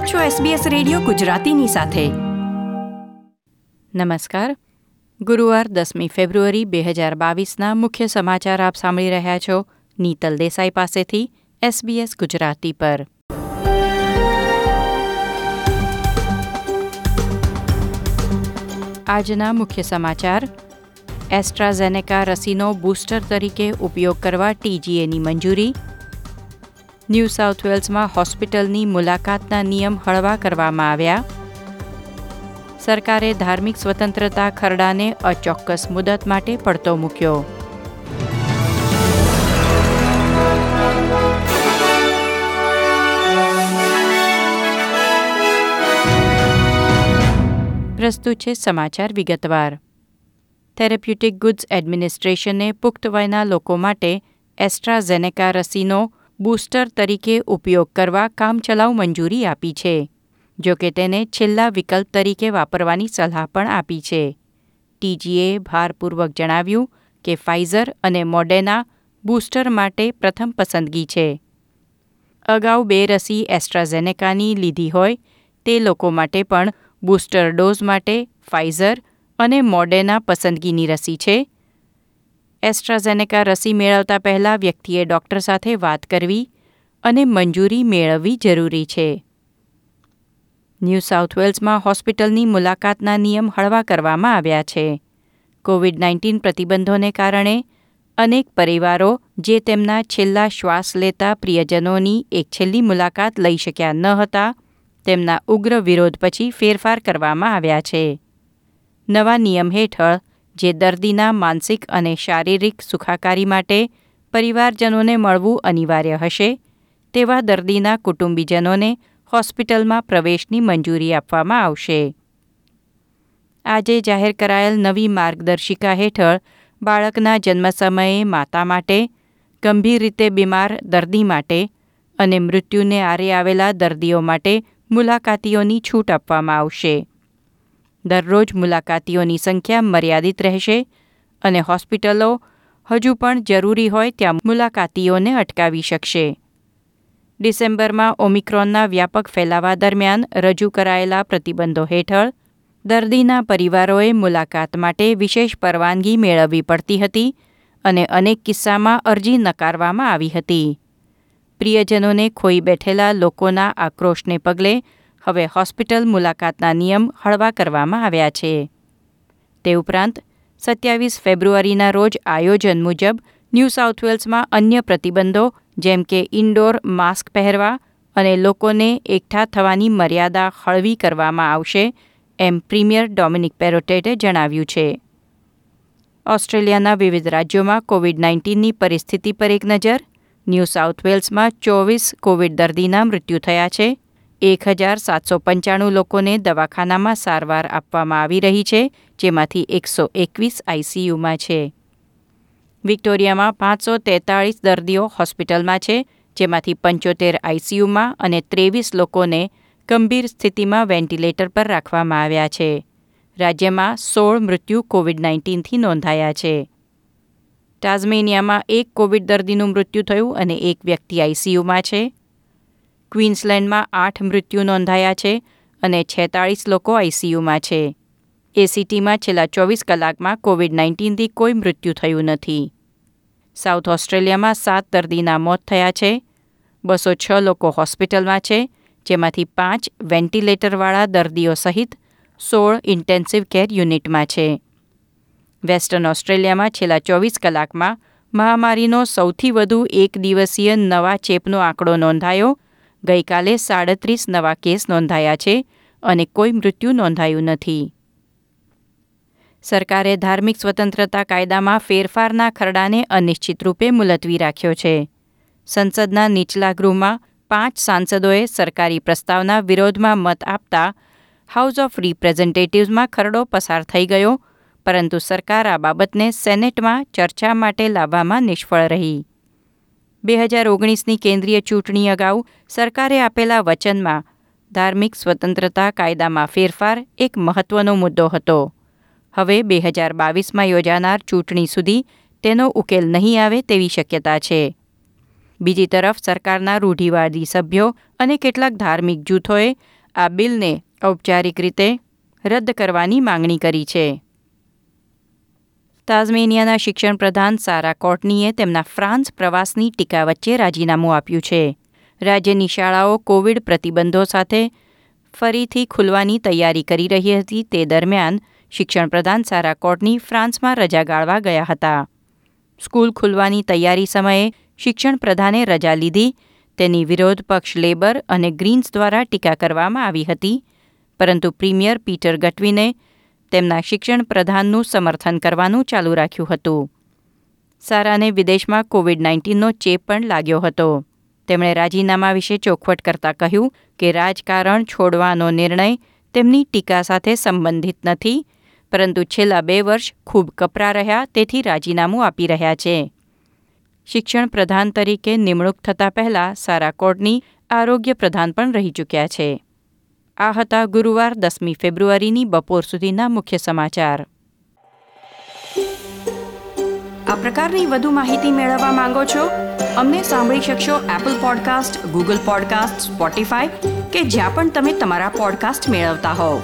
આપ છો SBS radio ગુજરાતીની સાથે. નમસ્કાર. ગુરુવાર દસમી ફેબ્રુઆરી બે હજાર બાવીસના મુખ્ય સમાચાર આપ સાંભળી રહ્યા છો નીતલ દેસાઈ પાસેથી SBS ગુજરાતી પર. આજના મુખ્ય સમાચાર. એસ્ટ્રાઝેનેકા રસીનો બૂસ્ટર તરીકે ઉપયોગ કરવા ટીજીએની મંજૂરી. ન્યૂ સાઉથ વેલ્સમાં હોસ્પિટલની મુલાકાતના નિયમ હળવા કરવામાં આવ્યા. સરકારે ધાર્મિક સ્વતંત્રતા ખરડાને અચોક્કસ મુદત માટે પડતો મૂક્યો. પ્રસ્તુત છે સમાચાર વિગતવાર. થેરેપ્યુટિક ગુડ્સ એડમિનિસ્ટ્રેશને પુખ્ત વયના લોકો માટે એસ્ટ્રાઝેનેકા રસીનો બૂસ્ટર તરીકે ઉપયોગ કરવા કામચલાઉ મંજૂરી આપી છે, જો કે તેને છેલ્લા વિકલ્પ તરીકે વાપરવાની સલાહ પણ આપી છે. ટીજીએ ભારપૂર્વક જણાવ્યું કે ફાઇઝર અને મોડેના બૂસ્ટર માટે પ્રથમ પસંદગી છે. અગાઉ બે રસી એસ્ટ્રાઝેનેકાની લીધી હોય, તે લોકો માટે પણ બૂસ્ટર ડોઝ માટે ફાઇઝર અને મોડેના પસંદગીની રસી છે એસ્ટ્રાઝેનેકા રસી મેળવતા પહેલાં વ્યક્તિએ ડૉક્ટર સાથે વાત કરવી અને મંજૂરી મેળવવી જરૂરી છે. ન્યૂ સાઉથ વેલ્સમાં હોસ્પિટલની મુલાકાતના નિયમ હળવા કરવામાં આવ્યા છે. કોવિડ નાઇન્ટીન પ્રતિબંધોને કારણે અનેક પરિવારો જે તેમના છેલ્લા શ્વાસ લેતા પ્રિયજનોની એક છેલ્લી મુલાકાત લઈ શક્યા ન હતા, તેમના ઉગ્ર વિરોધ પછી ફેરફાર કરવામાં આવ્યા છે. નવા નિયમ હેઠળ જે દર્દીના માનસિક અને શારીરિક સુખાકારી માટે પરિવારજનોને મળવું અનિવાર્ય હશે, તેવા દર્દીના કુટુંબીજનોને હોસ્પિટલમાં પ્રવેશની મંજૂરી આપવામાં આવશે. આજે જાહેર કરાયેલ નવી માર્ગદર્શિકા હેઠળ બાળકના જન્મ સમયે માતા માટે, ગંભીર રીતે બીમાર દર્દી માટે અને મૃત્યુને આરે આવેલા દર્દીઓ માટે મુલાકાતીઓની છૂટ આપવામાં આવશે. દરરોજ મુલાકાતીઓની સંખ્યા મર્યાદિત રહેશે અને હોસ્પિટલો હજુ પણ જરૂરી હોય ત્યાં મુલાકાતીઓને અટકાવી શકશે. ડિસેમ્બરમાં ઓમિક્રોનના વ્યાપક ફેલાવા દરમિયાન રજૂ કરાયેલા પ્રતિબંધો હેઠળ દર્દીના પરિવારોએ મુલાકાત માટે વિશેષ પરવાનગી મેળવવી પડતી હતી અને અનેક કિસ્સામાં અરજી નકારવામાં આવી હતી. પ્રિયજનોને ખોઈ બેઠેલા લોકોના આક્રોશને પગલે હવે હોસ્પિટલ મુલાકાતના નિયમ હળવા કરવામાં આવ્યા છે. તે ઉપરાંત, સત્યાવીસ ફેબ્રુઆરીના રોજ આયોજન મુજબ ન્યૂ સાઉથ વેલ્સમાં અન્ય પ્રતિબંધો જેમ કે ઇન્ડોર માસ્ક પહેરવા અને લોકોને એકઠા થવાની મર્યાદા હળવી કરવામાં આવશે એમ પ્રીમિયર ડોમિનિક પેરોટેટે જણાવ્યું છે. ઓસ્ટ્રેલિયાના વિવિધ રાજ્યોમાં કોવિડ નાઇન્ટીનની પરિસ્થિતિ પર એક નજર, ન્યૂ સાઉથ વેલ્સમાં ચોવીસ કોવિડ દર્દીના મૃત્યુ થયા છે એક હજાર સાતસો પંચાણું લોકોને દવાખાનામાં સારવાર આપવામાં આવી રહી છે, જેમાંથી એકસો એકવીસ આઈસીયુમાં છે. વિક્ટોરિયામાં પાંચસો તેતાળીસ દર્દીઓ હોસ્પિટલમાં છે, જેમાંથી પંચોતેર આઈસીયુમાં અને ત્રેવીસ લોકોને ગંભીર સ્થિતિમાં વેન્ટિલેટર પર રાખવામાં આવ્યા છે. રાજ્યમાં સોળ મૃત્યુ કોવિડ નાઇન્ટીનથી નોંધાયા છે. ટાઝમેનિયામાં એક કોવિડ દર્દીનું મૃત્યુ થયું અને એક વ્યક્તિ આઈસીયુમાં છે. ક્વીન્સલેન્ડમાં આઠ મૃત્યુ નોંધાયા છે અને છેતાળીસ લોકો આઈસીયુમાં છે. એસીટીમાં છેલ્લા ચોવીસ કલાકમાં કોવિડ નાઇન્ટીનથી કોઈ મૃત્યુ થયું નથી. સાઉથ ઓસ્ટ્રેલિયામાં સાત દર્દીના મોત થયા છે. બસો છ લોકો હોસ્પિટલમાં છે, જેમાંથી પાંચ વેન્ટિલેટરવાળા દર્દીઓ સહિત સોળ ઇન્ટેન્સિવ કેર યુનિટમાં છે. વેસ્ટર્ન ઓસ્ટ્રેલિયામાં છેલ્લા ચોવીસ કલાકમાં મહામારીનો સૌથી વધુ એક દિવસીય નવા ચેપનો આંકડો નોંધાયો ગઈકાલે સાડત્રીસ નવા કેસ નોંધાયા છે અને કોઈ મૃત્યુ નોંધાયું નથી. સરકારે ધાર્મિક સ્વતંત્રતા કાયદામાં ફેરફારના ખરડાને અનિશ્ચિત રૂપે મુલતવી રાખ્યો છે. સંસદના નીચલા ગૃહમાં પાંચ સાંસદોએ સરકારી પ્રસ્તાવના વિરોધમાં મત આપતા હાઉસ ઓફ રિપ્રેઝેન્ટેટિવ્સમાં ખરડો પસાર થઈ ગયો, પરંતુ સરકાર આ બાબતને સેનેટમાં ચર્ચા માટે લાવવામાં નિષ્ફળ રહી. બે હજાર ઓગણીસની કેન્દ્રીય ચૂંટણી અગાઉ સરકારે આપેલા વચનમાં ધાર્મિક સ્વતંત્રતા કાયદામાં ફેરફાર એક મહત્વનો મુદ્દો હતો. હવે બે હજાર બાવીસમાં યોજાનાર ચૂંટણી સુધી તેનો ઉકેલ નહીં આવે તેવી શક્યતા છે. બીજી તરફ સરકારના રૂઢિવાદી સભ્યો અને કેટલાક ધાર્મિક જૂથોએ આ બિલને ઔપચારિક રીતે રદ કરવાની માંગણી કરી છે. તાઝમેનિયાના શિક્ષણ પ્રધાન સારા કોટનીએ તેમના ફ્રાન્સ પ્રવાસની ટીકા વચ્ચે રાજીનામું આપ્યું છે. રાજ્યની શાળાઓ કોવિડ પ્રતિબંધો સાથે ફરીથી ખુલવાની તૈયારી કરી રહી હતી. તે દરમિયાન શિક્ષણ પ્રધાન સારા કોટની ફ્રાન્સમાં રજા ગાળવા ગયા હતા. સ્કૂલ ખુલવાની તૈયારી સમયે શિક્ષણ પ્રધાને રજા લીધી. તેની વિરોધ પક્ષ લેબર અને ગ્રીન્સ દ્વારા ટીકા કરવામાં આવી હતી. પરંતુ પ્રીમિયર પીટર ગટવીને તેમના શિક્ષણ પ્રધાનનું સમર્થન કરવાનું ચાલુ રાખ્યું હતું. સારાને વિદેશમાં કોવિડ નાઇન્ટીનનો ચેપ પણ લાગ્યો હતો. તેમણે રાજીનામા વિશે ચોખવટ કરતા કહ્યું કે રાજકારણ છોડવાનો નિર્ણય તેમની ટીકા સાથે સંબંધિત નથી, પરંતુ છેલ્લા બે વર્ષ ખૂબ કપરા રહ્યા તેથી રાજીનામું આપી રહ્યા છે. શિક્ષણ પ્રધાન તરીકે નિમણૂક થતાં પહેલાં સારા કોર્ટની આરોગ્ય પ્રધાન પણ રહી ચૂક્યા છે. આ હતા ગુરુવાર દસમી ફેબ્રુઆરીની બપોર સુધીના મુખ્ય સમાચાર. આ પ્રકારની વધુ માહિતી મેળવવા માંગો છો? અમને સાંભળી શકશો Apple podcast Google podcast Spotify કે જ્યાં પણ તમે તમારા પોડકાસ્ટ મેળવતા હોવ.